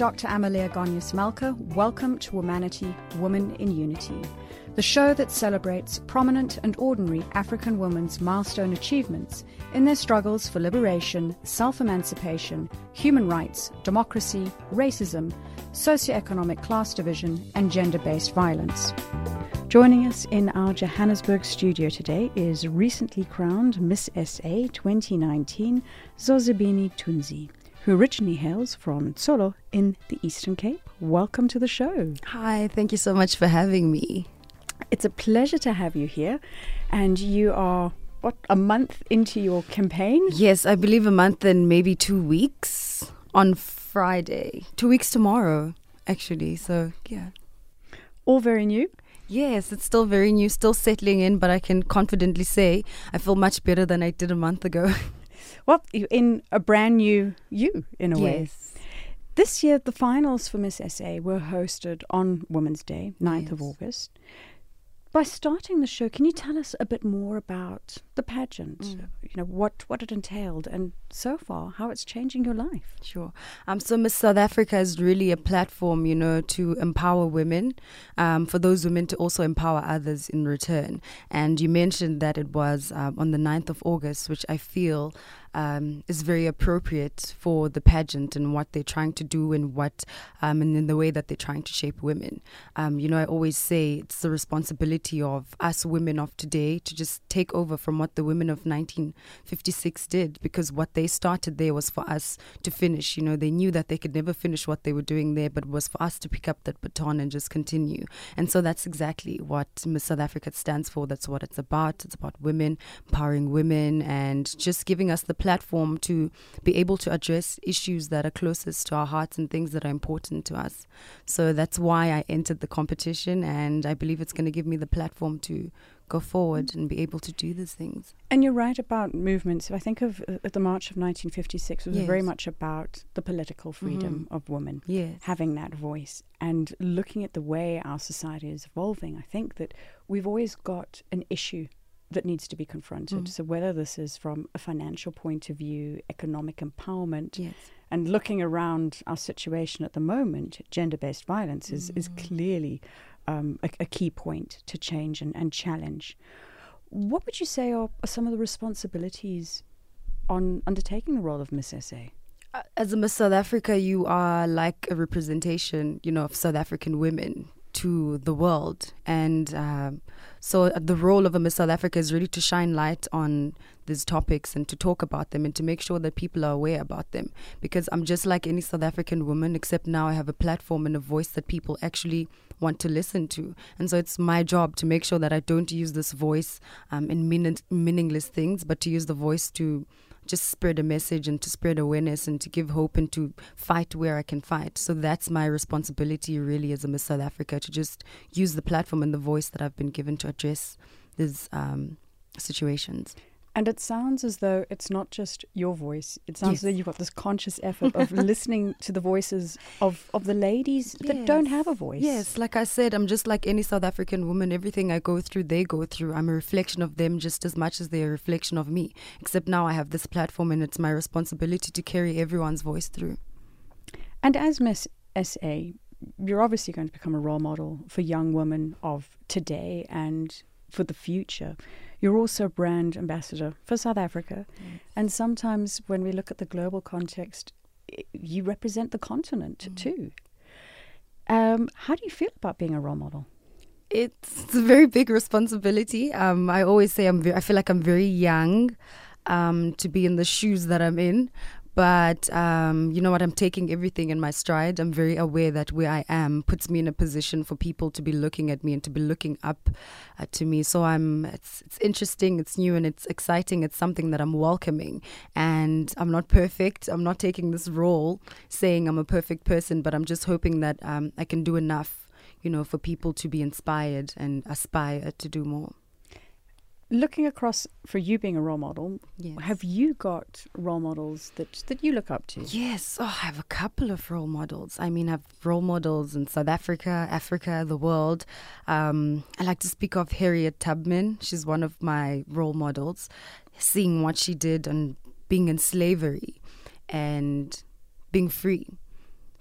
Dr. Amalia Gonyas Malka. Welcome to Womanity Woman in Unity, the show that celebrates prominent and ordinary African women's milestone achievements in their struggles for liberation, self emancipation, human rights, democracy, racism, socioeconomic class division, and gender based violence. Joining us in our Johannesburg studio today is recently crowned Miss SA 2019, Zozibini Tunzi who originally hails from Tsolo in the Eastern Cape. Welcome to the show. Hi, thank you so much for having me. It's a pleasure to have you here. And you are, what, a month into your campaign? Yes, I believe a month and maybe two weeks on Friday. Two weeks tomorrow, actually. So, yeah. All very new? Yes, it's still very new, still settling in, but I can confidently say I feel much better than I did a month ago. well, in a brand new you, in a yes. way. This year, the finals for Miss SA were hosted on Women's Day, 9th yes. of August. By starting the show, can you tell us a bit more about the pageant? Mm. You know what what it entailed, and so far how it's changing your life. Sure. Um. So Miss South Africa is really a platform, you know, to empower women, um, for those women to also empower others in return. And you mentioned that it was um, on the 9th of August, which I feel um, is very appropriate for the pageant and what they're trying to do and what um, and in the way that they're trying to shape women. Um, you know, I always say it's the responsibility of us women of today to just take over from what the women of 1956 did because what they started there was for us to finish. You know, they knew that they could never finish what they were doing there, but it was for us to pick up that baton and just continue. And so that's exactly what Miss South Africa stands for. That's what it's about. It's about women, empowering women, and just giving us the platform to be able to address issues that are closest to our hearts and things that are important to us. So that's why I entered the competition, and I believe it's going to give me the platform to go forward and be able to do these things. And you're right about movements. I think of uh, the March of 1956 was yes. very much about the political freedom mm-hmm. of women, yes. having that voice, and looking at the way our society is evolving. I think that we've always got an issue that needs to be confronted. Mm. So whether this is from a financial point of view, economic empowerment, yes. and looking around our situation at the moment, gender-based violence is, mm. is clearly um, a, a, key point to change and, and challenge. What would you say are, are, some of the responsibilities on undertaking the role of Miss SA? Uh, as a Miss South Africa, you are like a representation, you know, of South African women to the world. And um, so uh, the role of a Miss South Africa is really to shine light on these topics and to talk about them and to make sure that people are aware about them. Because I'm just like any South African woman, except now I have a platform and a voice that people actually want to listen to. And so it's my job to make sure that I don't use this voice um, in mean- meaningless things, but to use the voice to just spread a message and to spread awareness and to give hope and to fight where I can fight. So that's my responsibility really as a Miss South Africa to just use the platform and the voice that I've been given to address these um, situations. And it sounds as though it's not just your voice. It sounds yes. as though you've got this conscious effort of listening to the voices of, of the ladies yes. that don't have a voice. Yes, like I said, I'm just like any South African woman. Everything I go through, they go through. I'm a reflection of them just as much as they're a reflection of me. Except now I have this platform and it's my responsibility to carry everyone's voice through. And as Miss SA, you're obviously going to become a role model for young women of today and for the future. You're also a brand ambassador for South Africa. Yes. And sometimes when we look at the global context, you represent the continent mm. too. Um, how do you feel about being a role model? It's a very big responsibility. Um, I always say I'm. Ve- I feel like I'm very young um, to be in the shoes that I'm in, but um, you know what? I'm taking everything in my stride. I'm very aware that where I am puts me in a position for people to be looking at me and to be looking up uh, to me. So I'm. It's it's interesting. It's new and it's exciting. It's something that I'm welcoming. And I'm not perfect. I'm not taking this role saying I'm a perfect person, but I'm just hoping that um, I can do enough, you know, for people to be inspired and aspire to do more looking across for you being a role model, yes. have you got role models that that you look up to? Yes, oh, I have a couple of role models. I mean, I have role models in South Africa, Africa, the world. Um, I like to speak of Harriet Tubman. She's one of my role models. Seeing what she did and being in slavery and being free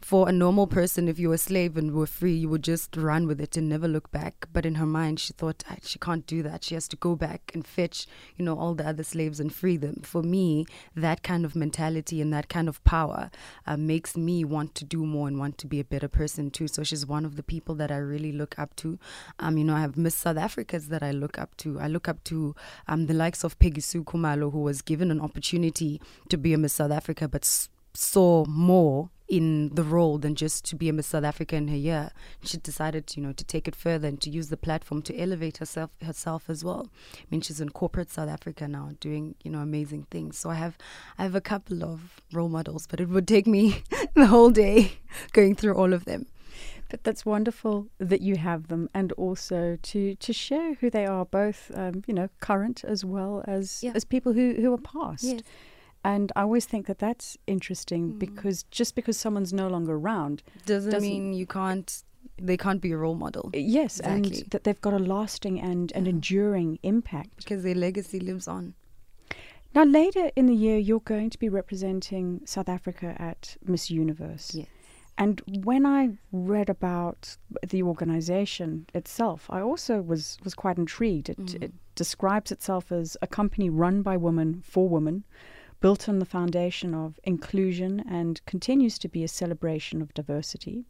for a normal person, if you were a slave and were free, you would just run with it and never look back. But in her mind, she thought she can't do that. She has to go back and fetch, you know, all the other slaves and free them. For me, that kind of mentality and that kind of power uh, makes me want to do more and want to be a better person too. So she's one of the people that I really look up to. Um, you know, I have Miss South Africas that I look up to. I look up to um, the likes of Peggy Sue Khumalo, who was given an opportunity to be a Miss South Africa, but saw more in the role than just to be a Miss South Africa in her year. She decided, you know, to take it further and to use the platform to elevate herself herself as well. I mean, she's in corporate South Africa now, doing you know amazing things. So I have I have a couple of role models, but it would take me the whole day going through all of them. But that's wonderful that you have them, and also to to share who they are, both um, you know current as well as Yeah. as people who who are past. Yes. And I always think that that's interesting Mm. because just because someone's no longer around, Doesn't, Doesn't- mean you can't. They can't be a role model yes, Exactly. and that they've got a lasting and an Yeah. enduring impact. because their legacy lives on. Now, later in the year, you're going to be representing South Africa at Miss Universe. Yes. And when I read about the organization itself, I also was, was quite intrigued. It, Mm. it describes itself as a company run by women for women, built on the foundation of inclusion, and continues to be a celebration of diversity.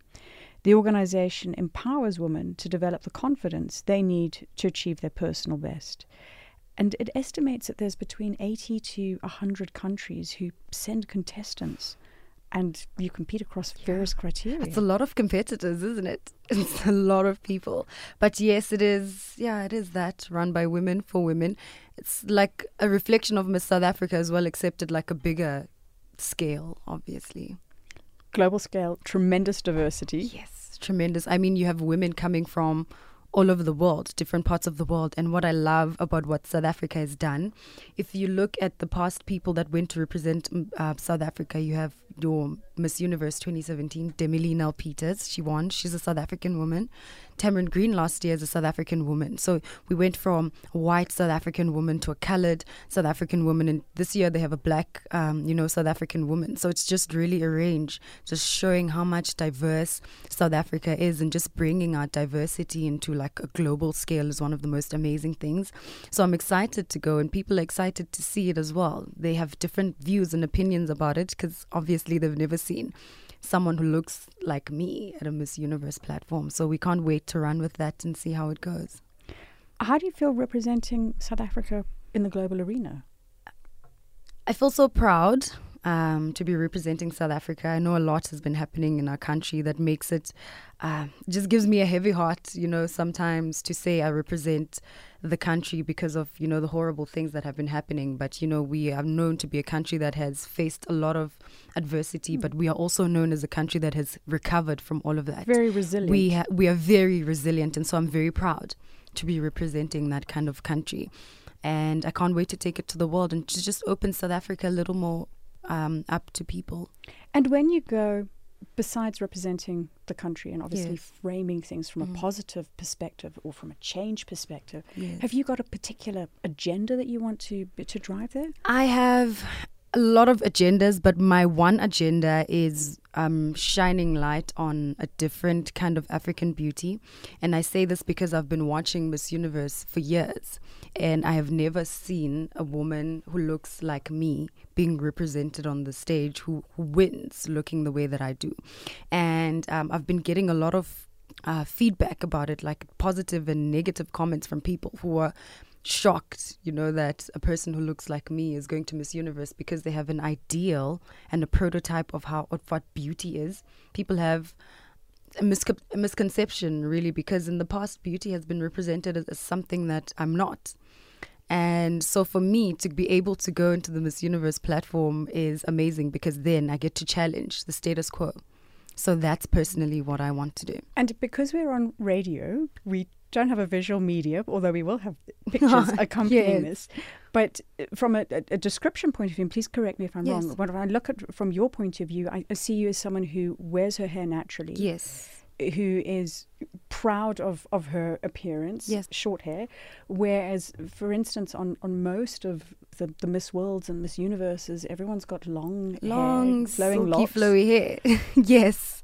The organization empowers women to develop the confidence they need to achieve their personal best. And it estimates that there's between 80 to 100 countries who send contestants. And you compete across various criteria. It's a lot of competitors, isn't it? It's a lot of people. But yes, it is. Yeah, it is that run by women for women. It's like a reflection of Miss South Africa as well, accepted like a bigger scale, obviously. Global scale, tremendous diversity. Yes, tremendous. I mean, you have women coming from all over the world, different parts of the world. And what I love about what South Africa has done, if you look at the past people that went to represent mm, uh, South Africa, you have your Miss Universe 2017, Demi Nel Peters. She won. She's a South African woman. Tamaryn Green last year as a South African woman. So we went from white South African woman to a colored South African woman. And this year they have a black, um, you know, South African woman. So it's just really a range, just showing how much diverse South Africa is and just bringing our diversity into like a global scale is one of the most amazing things. So I'm excited to go and people are excited to see it as well. They have different views and opinions about it because obviously they've never seen someone who looks like me at a Miss Universe platform. So we can't wait to run with that and see how it goes. How do you feel representing South Africa in the global arena? I feel so proud um, to be representing South Africa. I know a lot has been happening in our country that makes it uh, just gives me a heavy heart, you know, sometimes to say I represent the country because of, you know, the horrible things that have been happening. But, you know, we are known to be a country that has faced a lot of adversity, but we are also known as a country that has recovered from all of that. Very resilient. We ha- we are very resilient, and so I'm very proud to be representing that kind of country. And I can't wait to take it to the world and to just open South Africa a little more um, up to people. And when you go, besides representing the country and obviously Yes. framing things from Mm. a positive perspective or from a change perspective, Yes. have you got a particular agenda that you want to to drive there? I have a lot of agendas, but my one agenda is um, shining light on a different kind of African beauty. And I say this because I've been watching Miss Universe for years, and I have never seen a woman who looks like me being represented on the stage who, who wins looking the way that I do. And um, I've been getting a lot of uh, feedback about it, like positive and negative comments from people who are shocked, you know, that a person who looks like me is going to Miss Universe because they have an ideal and a prototype of how of what beauty is. People have a, a misconception, really, because in the past, beauty has been represented as, as something that I'm not. And so for me to be able to go into the Miss Universe platform is amazing because then I get to challenge the status quo. So that's personally what I want to do. And because we're on radio, we don't have a visual media, although we will have pictures accompanying Yes. this. But uh, from a, a, description point of view, and please correct me if I'm Yes. wrong. When I look at from your point of view, I, I see you as someone who wears her hair naturally. Yes. who is proud of, of her appearance, Yes. short hair, whereas, for instance, on, on most of the, the Miss Worlds and Miss Universes, everyone's got long, long, hair, flowing silky, flowy hair. yes.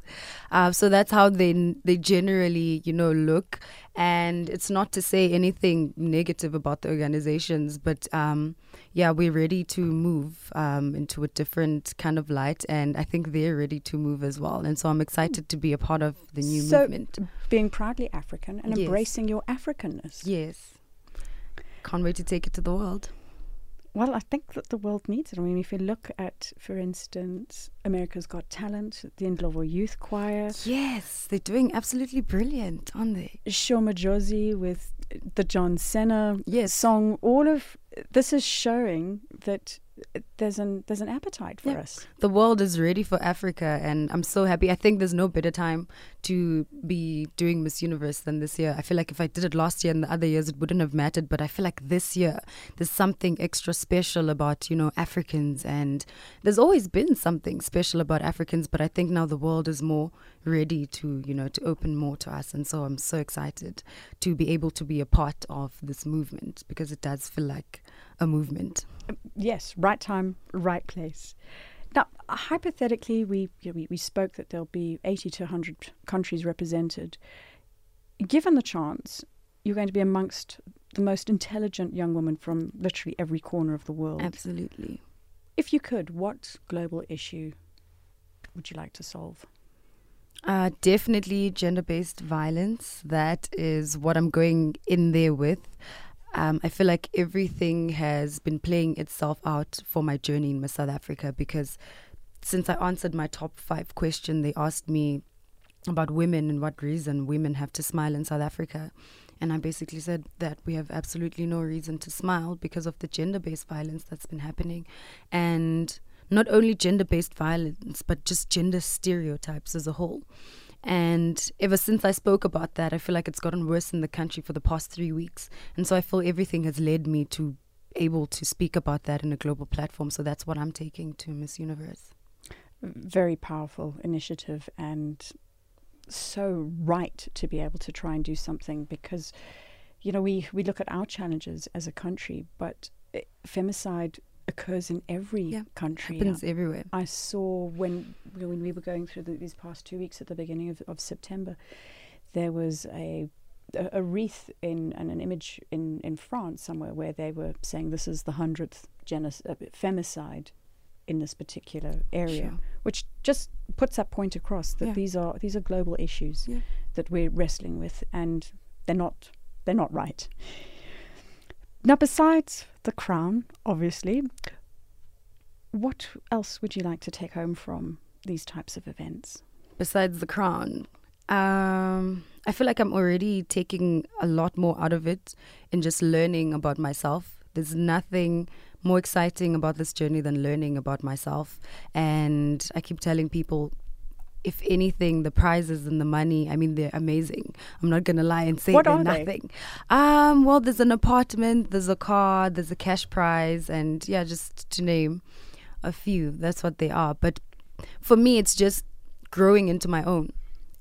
Uh, so that's how they they generally, you know, look. And it's not to say anything negative about the organizations, but um, yeah, we're ready to move um, into a different kind of light, and I think they're ready to move as well. And so I'm excited to be a part of the new So, movement. Being proudly African and Yes. embracing your Africanness. Yes. Can't wait to take it to the world. Well, I think that the world needs it. I mean, if you look at, for instance, America's Got Talent, the Indlovu Youth Choir, Yes, they're doing absolutely brilliant, aren't they? Sho Madjozi with the John Cena Yes. song, all of this is showing that there's an there's an appetite for Yeah. us. the world is ready for Africa, and I'm so happy. I think there's no better time to be doing Miss Universe than this year. I feel like if I did it last year and the other years, it wouldn't have mattered. But I feel like this year, there's something extra special about, you know, Africans. And there's always been something special about Africans, but I think now the world is more ready to, you know, to open more to us. And so I'm so excited to be able to be a part of this movement because it does feel like a movement. Um, yes, right time, right place. Now, hypothetically, we you know, we, we spoke that there'll be 80 to 100 countries represented. Given the chance, you're going to be amongst the most intelligent young women from literally every corner of the world. Absolutely. If you could, what global issue would you like to solve? Uh, definitely gender based violence. That is what I'm going in there with. Um, I feel like everything has been playing itself out for my journey in South Africa because since I answered my top five question, they asked me about women and what reason women have to smile in South Africa. And I basically said that we have absolutely no reason to smile because of the gender based violence that's been happening. And not only gender based violence, but just gender stereotypes as a whole. And ever since I spoke about that, I feel like it's gotten worse in the country for the past three weeks. And so I feel everything has led me to able to speak about that in a global platform. So that's what I'm taking to Miss Universe. Very powerful initiative and so right to be able to try and do something because, you know, we, we look at our challenges as a country, but eh, femicide occurs in every Yeah, country. Happens everywhere. I saw when when we were going through the, these past two weeks at the beginning of, of September, there was a a, a wreath in and an image in, in France somewhere where they were saying this is the hundredth genos- uh, femicide in this particular area, Sure. which just puts that point across that Yeah. these are these are global issues Yeah. that we're wrestling with, and they're not they're not right. Now, besides the crown, obviously, what else would you like to take home from these types of events? besides the crown. Um, I feel like I'm already taking a lot more out of it in just learning about myself. There's nothing more exciting about this journey than learning about myself. And I keep telling people, if anything, the prizes and the money, I mean, they're amazing. I'm not going to lie and say What they're are they? nothing. Um, well, there's an apartment, there's a car, there's a cash prize, and yeah, just to name a few. That's what they are. But for me, it's just growing into my own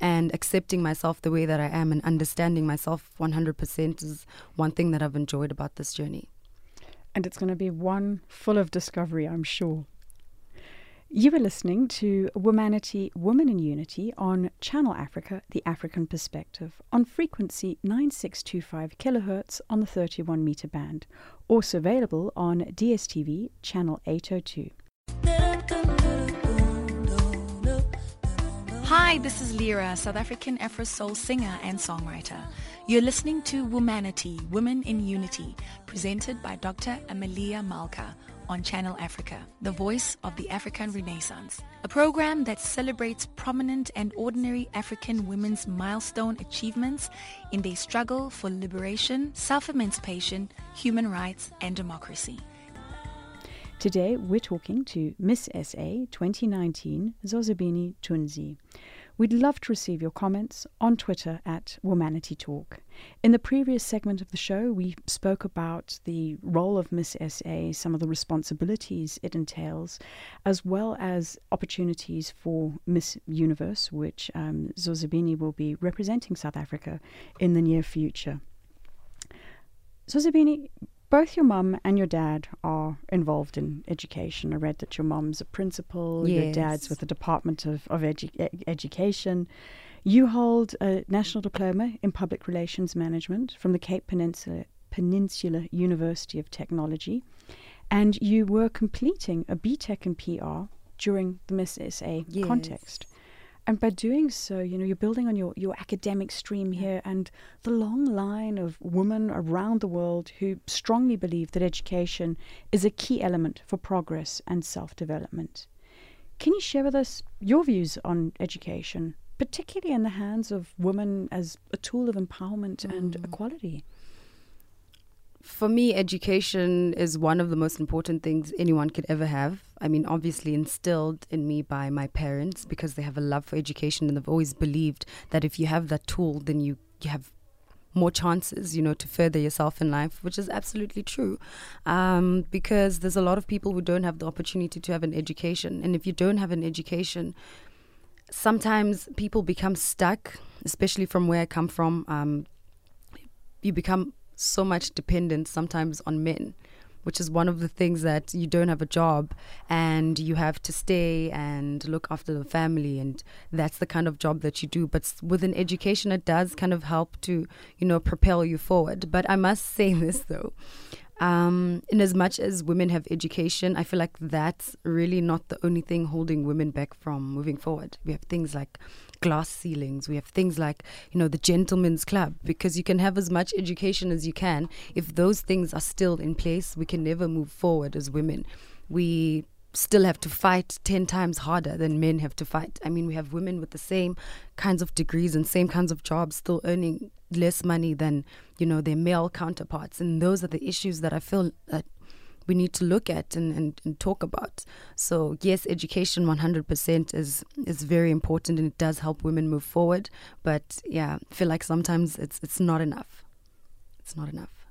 and accepting myself the way that I am and understanding myself 100% is one thing that I've enjoyed about this journey. And it's going to be one full of discovery, I'm sure. You are listening to Womanity, Woman in Unity on Channel Africa, the African Perspective, on frequency 9625 kilohertz on the 31 meter band, also available on DSTV channel 802. Hi, this is Lira, South African Afro soul singer and songwriter. You're listening to Womanity, Women in Unity, presented by Dr. Amelia Malka on Channel Africa, the voice of the African Renaissance, a program that celebrates prominent and ordinary African women's milestone achievements in their struggle for liberation, self-emancipation, human rights, and democracy. Today, we're talking to Miss SA 2019, Zozibini Tunzi. We'd love to receive your comments on Twitter at Womanity Talk. In the previous segment of the show, we spoke about the role of Miss SA, some of the responsibilities it entails, as well as opportunities for Miss Universe, which um, Zozibini will be representing South Africa in the near future. Zozibini, both your mum and your dad are involved in education. I read that your mum's a principal, yes. your dad's with the Department of, of Edu- Education. You hold a national diploma in public relations management from the Cape Peninsula, Peninsula University of Technology, and you were completing a BTech in PR during the Miss SA yes. context. And by doing so, you know, you're building on your, your academic stream here and the long line of women around the world who strongly believe that education is a key element for progress and self development. Can you share with us your views on education, particularly in the hands of women as a tool of empowerment mm. and equality? for me, education is one of the most important things anyone could ever have. I mean, obviously instilled in me by my parents because they have a love for education and they've always believed that if you have that tool, then you, you have more chances, you know, to further yourself in life, which is absolutely true. Um, because there's a lot of people who don't have the opportunity to have an education. And if you don't have an education, sometimes people become stuck, especially from where I come from. Um, you become so much dependent sometimes on men which is one of the things that you don't have a job and you have to stay and look after the family and that's the kind of job that you do but with an education it does kind of help to you know propel you forward but i must say this though um, in as much as women have education, I feel like that's really not the only thing holding women back from moving forward. We have things like glass ceilings. We have things like, you know, the gentleman's club, because you can have as much education as you can. If those things are still in place, we can never move forward as women. We still have to fight 10 times harder than men have to fight. I mean, we have women with the same kinds of degrees and same kinds of jobs still earning less money than, you know, their male counterparts. And those are the issues that I feel that we need to look at and, and, and talk about. So yes, education 100% is is very important and it does help women move forward. But yeah, I feel like sometimes it's it's not enough. It's not enough.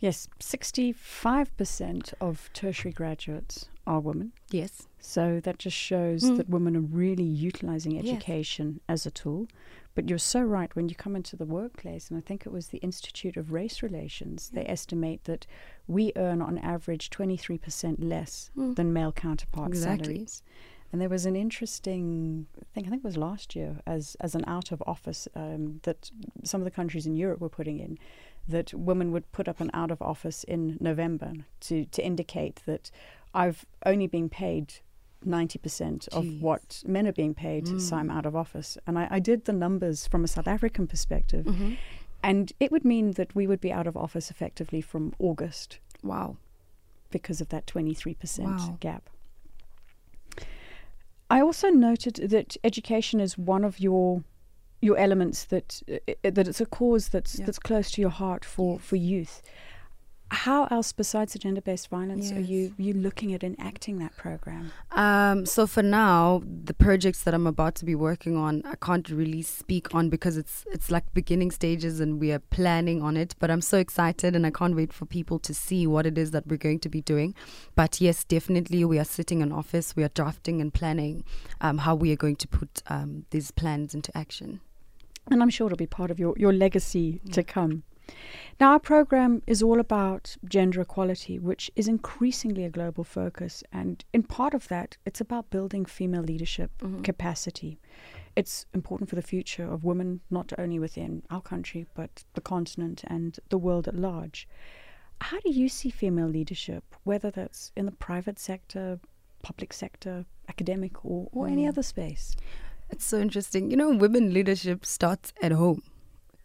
Yes, 65% of tertiary graduates are women. Yes. So that just shows mm. that women are really utilizing education yes. as a tool. But you're so right. When you come into the workplace, and I think it was the Institute of Race Relations, they estimate that we earn on average 23% less mm. than male counterparts' exactly. salaries. And there was an interesting thing, I think it was last year, as, as an out of office um, that some of the countries in Europe were putting in, that women would put up an out of office in November to, to indicate that I've only been paid 90% of what men are being paid mm. so I'm out of office. And I, I, did the numbers from a South African perspective. Mm-hmm. And it would mean that we would be out of office effectively from August. Wow. Because of that 23% wow. gap. I also noted that education is one of your your elements that uh, that it's a cause that's that's close to your heart for, for youth how else besides the gender-based violence yes. are you you looking at enacting that program um, so for now the projects that i'm about to be working on i can't really speak on because it's it's like beginning stages and we are planning on it but i'm so excited and i can't wait for people to see what it is that we're going to be doing but yes definitely we are sitting in office we are drafting and planning um, how we are going to put um, these plans into action and i'm sure it'll be part of your, your legacy yeah. to come now, our program is all about gender equality, which is increasingly a global focus. And in part of that, it's about building female leadership mm-hmm. capacity. It's important for the future of women, not only within our country, but the continent and the world at large. How do you see female leadership, whether that's in the private sector, public sector, academic, or, or mm. any other space? It's so interesting. You know, women leadership starts at home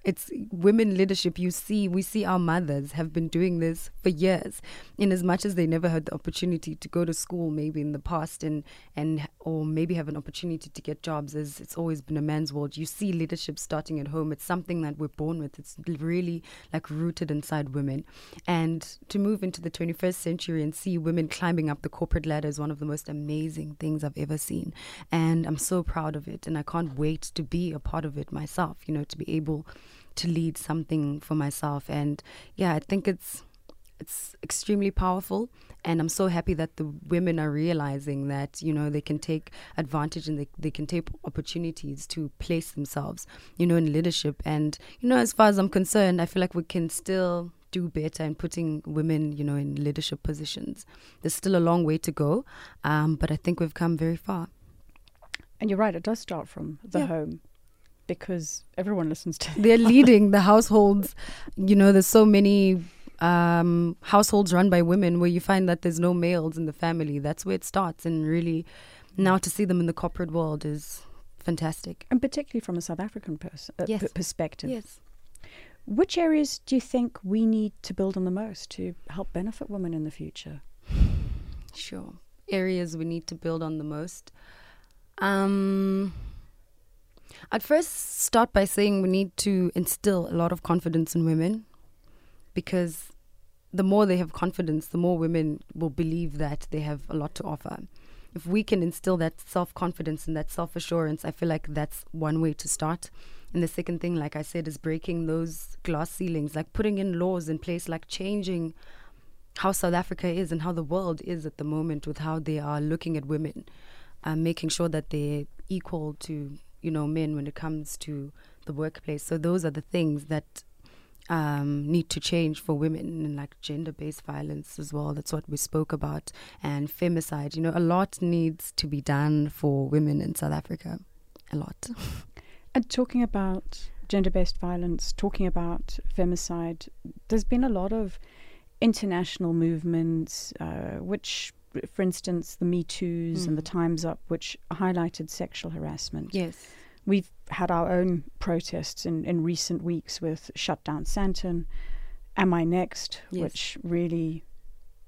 it's women leadership. You see we see our mothers have been doing this for years. In as much as they never had the opportunity to go to school maybe in the past and and or maybe have an opportunity to get jobs as it's always been a man's world you see leadership starting at home. It's something that we're born with. It's really like rooted inside women. And to move into the 21st century and see women climbing up the corporate ladder is one of the most amazing things I've ever seen. And I'm so proud of it. And I can't wait to be a part of it myself you know to be able to lead something for myself. And yeah, I think it's it's extremely powerful. And i'm so happy that the women are realizing that you know they can take advantage and they, they can take opportunities to place themselves you know in leadership. And you know as far as i'm concerned i feel like we can still do better in putting women you know in leadership positions. There's still a long way to go um, but i think we've come very far. And you're right it does start from the yeah. home because everyone listens to them. they're leading the households. You know there's so many um, households run by women where you find that there's no males in the family. That's where it starts. And really now to see them in the corporate world is fantastic. And particularly from a south african pers- uh, yes. p- perspective. Yes. Which areas do you think we need to build on the most to help benefit women in the future? Sure. Areas we need to build on the most. Um, I'd first start by saying we need to instill a lot of confidence in women because the more they have confidence, the more women will believe that they have a lot to offer. If we can instill that self confidence and that self assurance, I feel like that's one way to start. And the second thing, like I said, is breaking those glass ceilings, like putting in laws in place, like changing how South Africa is and how the world is at the moment with how they are looking at women, um, making sure that they're equal to you know men when it comes to the workplace. So those are the things that um, need to change for women and like gender based violence as well. That's what we spoke about. And femicide. You know, a lot needs to be done for women in South Africa. A lot. and talking about gender based violence, talking about femicide, there's been a lot of international movements uh, which for instance, the Me Too's mm. and the mm. Time's Up, which highlighted sexual harassment. Yes. We've had our own protests in, in recent weeks with Shut Down Sandton, Am I Next, yes. which really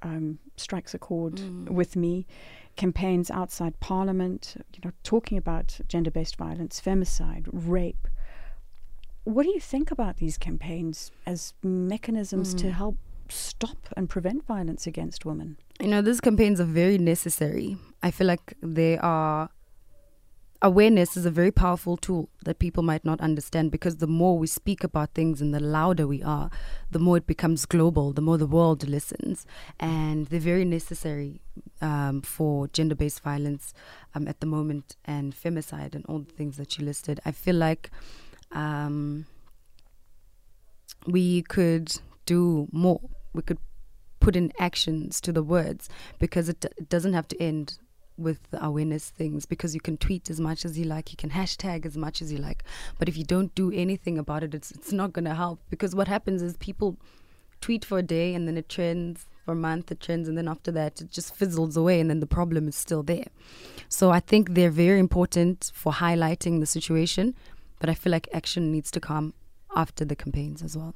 um, strikes a chord mm. with me. Campaigns outside Parliament, you know, talking about gender-based violence, femicide, rape. What do you think about these campaigns as mechanisms mm. to help stop and prevent violence against women? You know, these campaigns are very necessary. I feel like they are awareness is a very powerful tool that people might not understand because the more we speak about things and the louder we are, the more it becomes global, the more the world listens. And they're very necessary um, for gender based violence um, at the moment and femicide and all the things that you listed. I feel like um, we could do more. We could put in actions to the words because it, it doesn't have to end with awareness things because you can tweet as much as you like, you can hashtag as much as you like, but if you don't do anything about it, it's it's not going to help because what happens is people tweet for a day and then it trends for a month, it trends, and then after that it just fizzles away, and then the problem is still there. So I think they're very important for highlighting the situation, but I feel like action needs to come after the campaigns as well.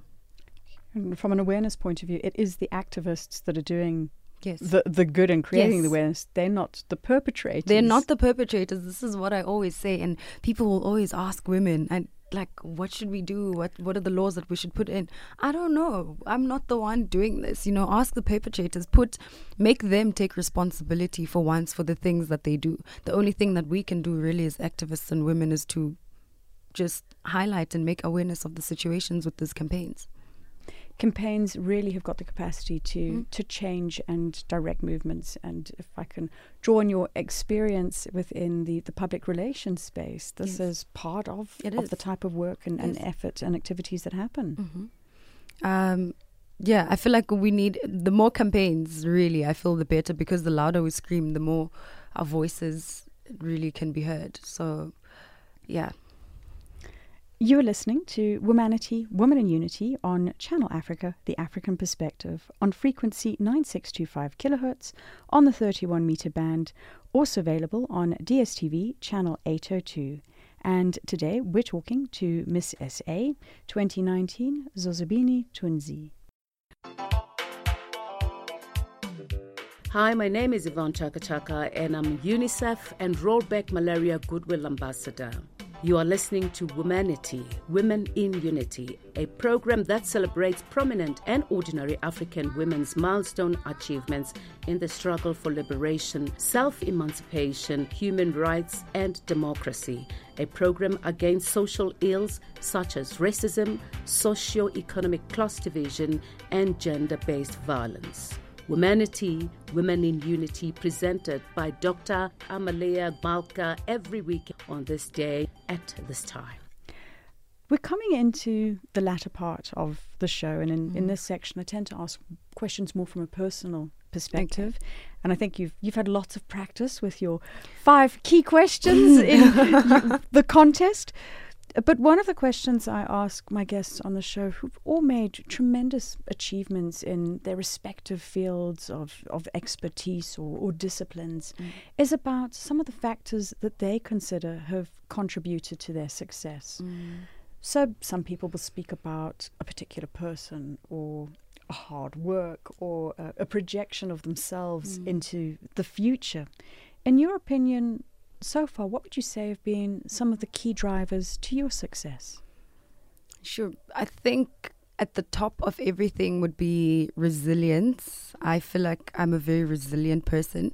And from an awareness point of view, it is the activists that are doing yes. the the good and creating yes. the awareness. They're not the perpetrators. They're not the perpetrators. This is what I always say, and people will always ask women and like what should we do what what are the laws that we should put in i don't know i'm not the one doing this you know ask the perpetrators put make them take responsibility for once for the things that they do the only thing that we can do really as activists and women is to just highlight and make awareness of the situations with these campaigns campaigns really have got the capacity to mm. to change and direct movements. And if I can draw on your experience within the, the public relations space, this yes. is part of, of is. the type of work and, and effort and activities that happen. Mm-hmm. Um, yeah, I feel like we need the more campaigns. Really, I feel the better because the louder we scream, the more our voices really can be heard. So, yeah. You are listening to Womanity, Woman in Unity on Channel Africa, the African Perspective, on frequency 9625 kilohertz on the 31 meter band, also available on DSTV channel 802. And today we're talking to Miss SA 2019 Zozibini Tunzi. Hi, my name is Yvonne Chaka Chaka, and I'm UNICEF and Roll Back Malaria Goodwill Ambassador. You are listening to Womanity, Women in Unity, a program that celebrates prominent and ordinary African women's milestone achievements in the struggle for liberation, self emancipation, human rights, and democracy. A program against social ills such as racism, socio economic class division, and gender based violence. Womanity, Women in Unity, presented by Dr. Amalia Malka every week on this day at this time. We're coming into the latter part of the show, and in, mm. in this section, I tend to ask questions more from a personal perspective. Okay. And I think you've you've had lots of practice with your five key questions in the contest. But one of the questions I ask my guests on the show, who've all made tremendous achievements in their respective fields of, of expertise or, or disciplines, mm. is about some of the factors that they consider have contributed to their success. Mm. So, some people will speak about a particular person or hard work or a, a projection of themselves mm. into the future. In your opinion, so far, what would you say have been some of the key drivers to your success? Sure. I think at the top of everything would be resilience. I feel like I'm a very resilient person.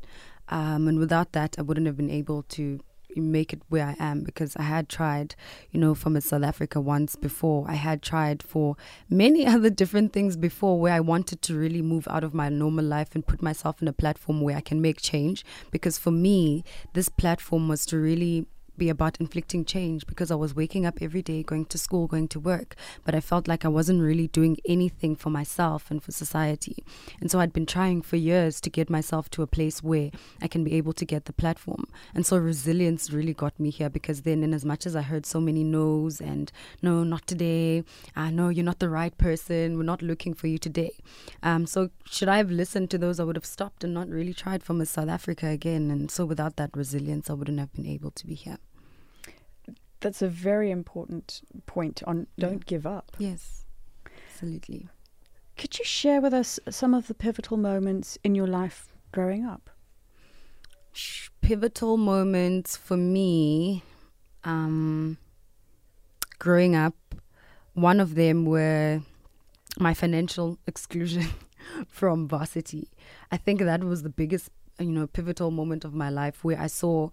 Um, and without that, I wouldn't have been able to make it where I am because I had tried, you know, from South Africa once before. I had tried for many other different things before where I wanted to really move out of my normal life and put myself in a platform where I can make change. Because for me, this platform was to really be about inflicting change because I was waking up every day, going to school, going to work, but I felt like I wasn't really doing anything for myself and for society. And so I'd been trying for years to get myself to a place where I can be able to get the platform. And so resilience really got me here because then, in as much as I heard so many no's and no, not today, I uh, know you're not the right person, we're not looking for you today. Um, so should I have listened to those, I would have stopped and not really tried from South Africa again. And so without that resilience, I wouldn't have been able to be here that's a very important point on don't yeah. give up. Yes, absolutely. Could you share with us some of the pivotal moments in your life growing up? Pivotal moments for me, um, growing up, one of them were my financial exclusion from varsity. I think that was the biggest, you know, pivotal moment of my life where I saw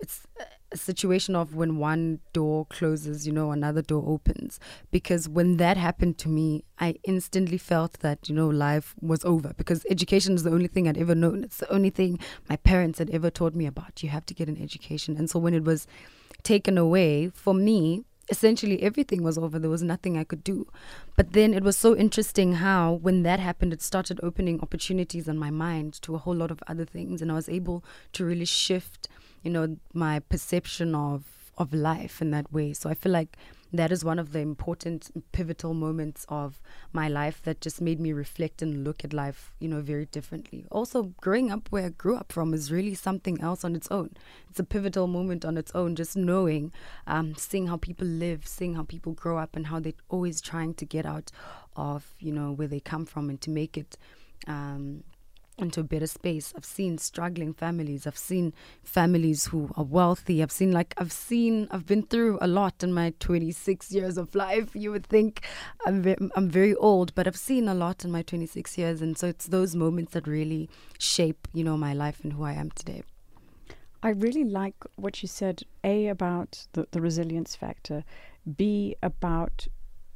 it's a situation of when one door closes, you know, another door opens. Because when that happened to me, I instantly felt that, you know, life was over because education is the only thing I'd ever known. It's the only thing my parents had ever taught me about. You have to get an education. And so when it was taken away, for me, essentially everything was over. There was nothing I could do. But then it was so interesting how, when that happened, it started opening opportunities in my mind to a whole lot of other things. And I was able to really shift you know, my perception of of life in that way. So I feel like that is one of the important pivotal moments of my life that just made me reflect and look at life, you know, very differently. Also, growing up where I grew up from is really something else on its own. It's a pivotal moment on its own, just knowing, um, seeing how people live, seeing how people grow up, and how they're always trying to get out of, you know, where they come from and to make it. Um, into a better space. I've seen struggling families. I've seen families who are wealthy. I've seen like I've seen I've been through a lot in my 26 years of life. You would think I'm ve- I'm very old, but I've seen a lot in my 26 years, and so it's those moments that really shape you know my life and who I am today. I really like what you said. A about the, the resilience factor. B about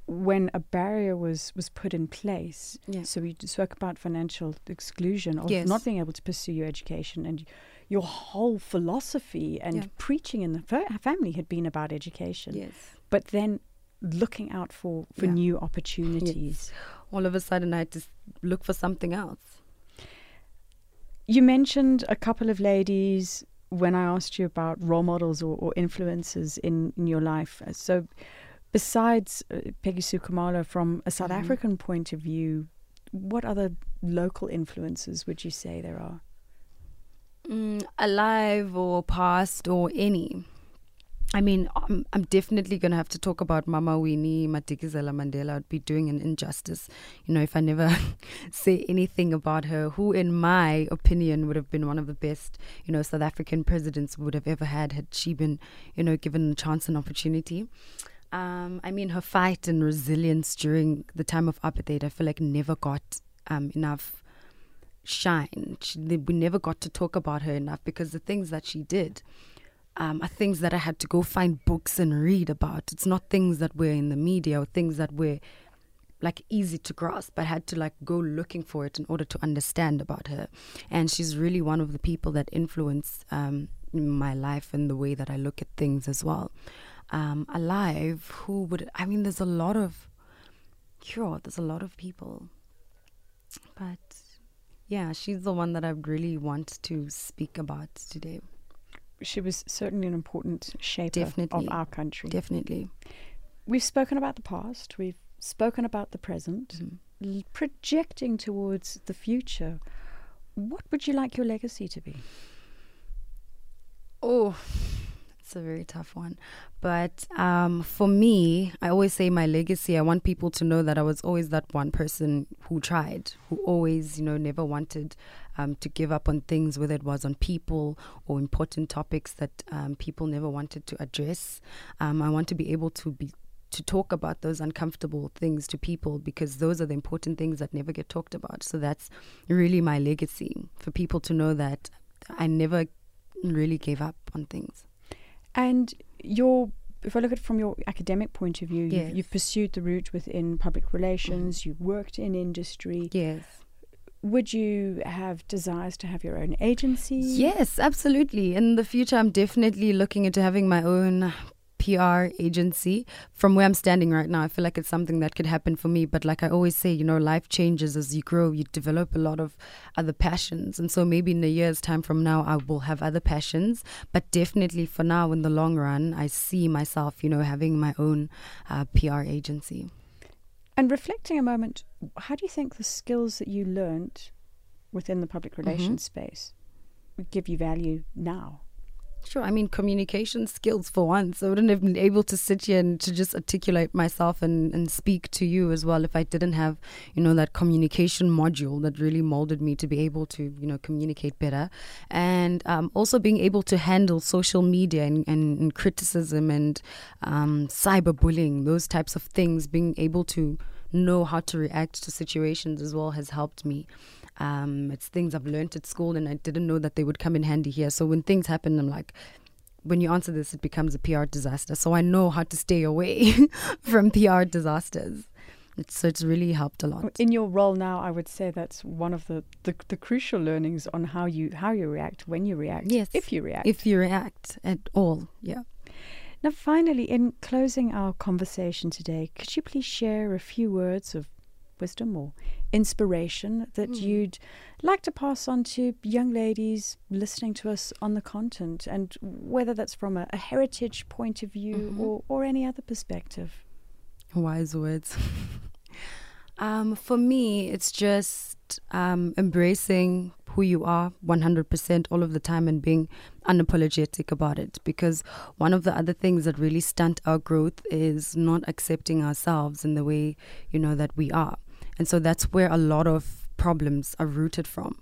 when a barrier was was put in place, yeah. so we spoke about financial exclusion of yes. not being able to pursue your education, and your whole philosophy and yeah. preaching in the family had been about education. Yes. But then looking out for for yeah. new opportunities. Yes. All of a sudden, I had to look for something else. You mentioned a couple of ladies when I asked you about role models or, or influences in, in your life. So besides uh, Peggy Sue Khumalo, from a South mm-hmm. African point of view, what other local influences would you say there are? Mm, alive or past or any? I mean, I'm, I'm definitely going to have to talk about Mama Winnie Madikizela Mandela. I'd be doing an injustice, you know, if I never say anything about her, who, in my opinion, would have been one of the best, you know, South African presidents would have ever had had she been, you know, given a chance and opportunity. Um, I mean, her fight and resilience during the time of apartheid, I feel like never got um, enough shine. She, we never got to talk about her enough because the things that she did um, are things that I had to go find books and read about. It's not things that were in the media or things that were like easy to grasp. I had to like go looking for it in order to understand about her. And she's really one of the people that influence um, my life and the way that I look at things as well. Um, alive, who would I mean? There's a lot of sure, there's a lot of people, but yeah, she's the one that I really want to speak about today. She was certainly an important shaper Definitely. of our country. Definitely. We've spoken about the past. We've spoken about the present. L- projecting towards the future, what would you like your legacy to be? Oh, it's a very tough one. But um, for me, I always say my legacy, I want people to know that I was always that one person who tried, who always, you know, never wanted um, to give up on things, whether it was on people or important topics that um, people never wanted to address. Um, I want to be able to be to talk about those uncomfortable things to people because those are the important things that never get talked about. So that's really my legacy for people to know that I never really gave up on things. And your, if I look at it from your academic point of view, Yes. you've, you've pursued the route within public mm-hmm. relations. You've worked in industry. Yes. Would you have desires to have your own agency? Yes, absolutely. In the future, I'm definitely looking into having my own PR agency. From where I'm standing right now, I feel like it's something that could happen for me. But like I always say, you know, life changes as you grow. You develop a lot of other passions. And so maybe in a year's time from now, I will have other passions. But definitely for now, in the long run, I see myself, you know, having my own uh, PR agency. And reflecting a moment, how do you think the skills that you learnt within the public relations space would give you value now? Sure. I mean, communication skills for once. I wouldn't have been able to sit here and to just articulate myself and, and speak to you as well if I didn't have, you know, that communication module that really molded me to be able to, you know, communicate better. And um, also being able to handle social media and, and, and criticism and um, cyberbullying, those types of things, being able to know how to react to situations as well has helped me. Um, it's things I've learned at school, and I didn't know that they would come in handy here. So when things happen, I'm like, when you answer this, it becomes a PR disaster. So I know how to stay away from PR disasters. It's, so it's really helped a lot. In your role now, I would say that's one of the, the, the crucial learnings on how you how you react, when you react, Yes. if you react. If you react at all, yeah. now, finally, in closing our conversation today, could you please share a few words of wisdom or inspiration that Hmm. you'd like to pass on to young ladies listening to us on the content, and whether that's from a, a heritage point of view Mm-hmm. or, or any other perspective? Wise words. um, for me, it's just um, embracing who you are 100% all of the time and being unapologetic about it. Because one of the other things that really stunt our growth is not accepting ourselves in the way, you know, that we are. And so that's where a lot of problems are rooted from.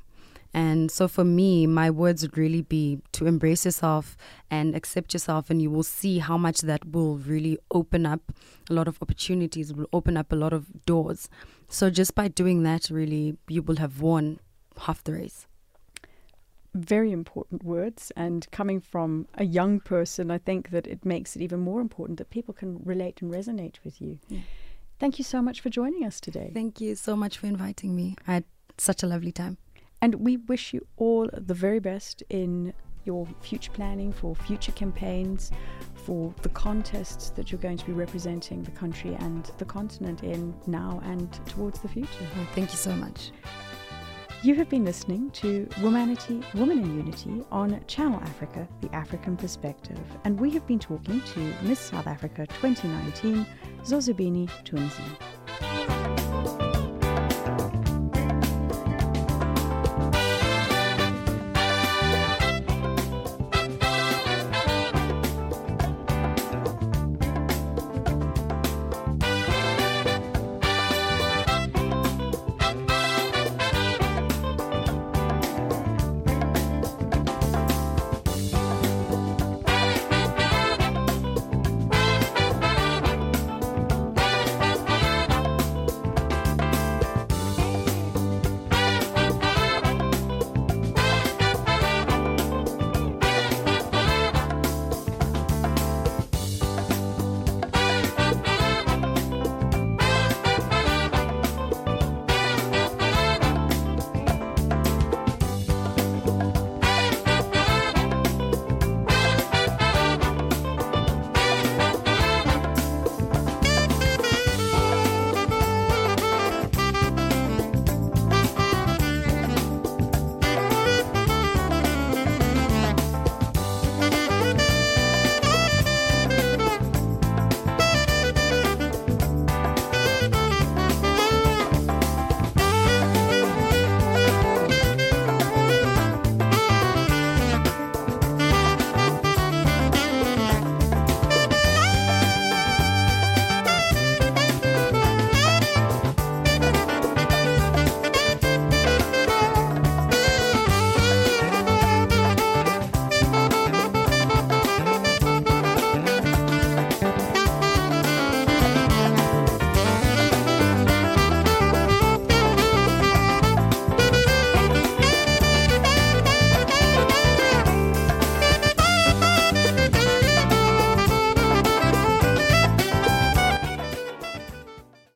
And so for me, my words would really be to embrace yourself and accept yourself, and you will see how much that will really open up a lot of opportunities, will open up a lot of doors. So just by doing that, really, you will have won half the race. Very important words, and coming from a young person, I think that it makes it even more important that people can relate and resonate with you. Yeah. Thank you so much for joining us today. Thank you so much for inviting me. I had such a lovely time. And we wish you all the very best in your future planning, for future campaigns, for the contests that you're going to be representing the country and the continent in now and towards the future. Oh, thank you so much. You have been listening to Womanity, Woman in Unity on Channel Africa, the African Perspective. And we have been talking to Miss South Africa 2019, Zozibini Tunzi.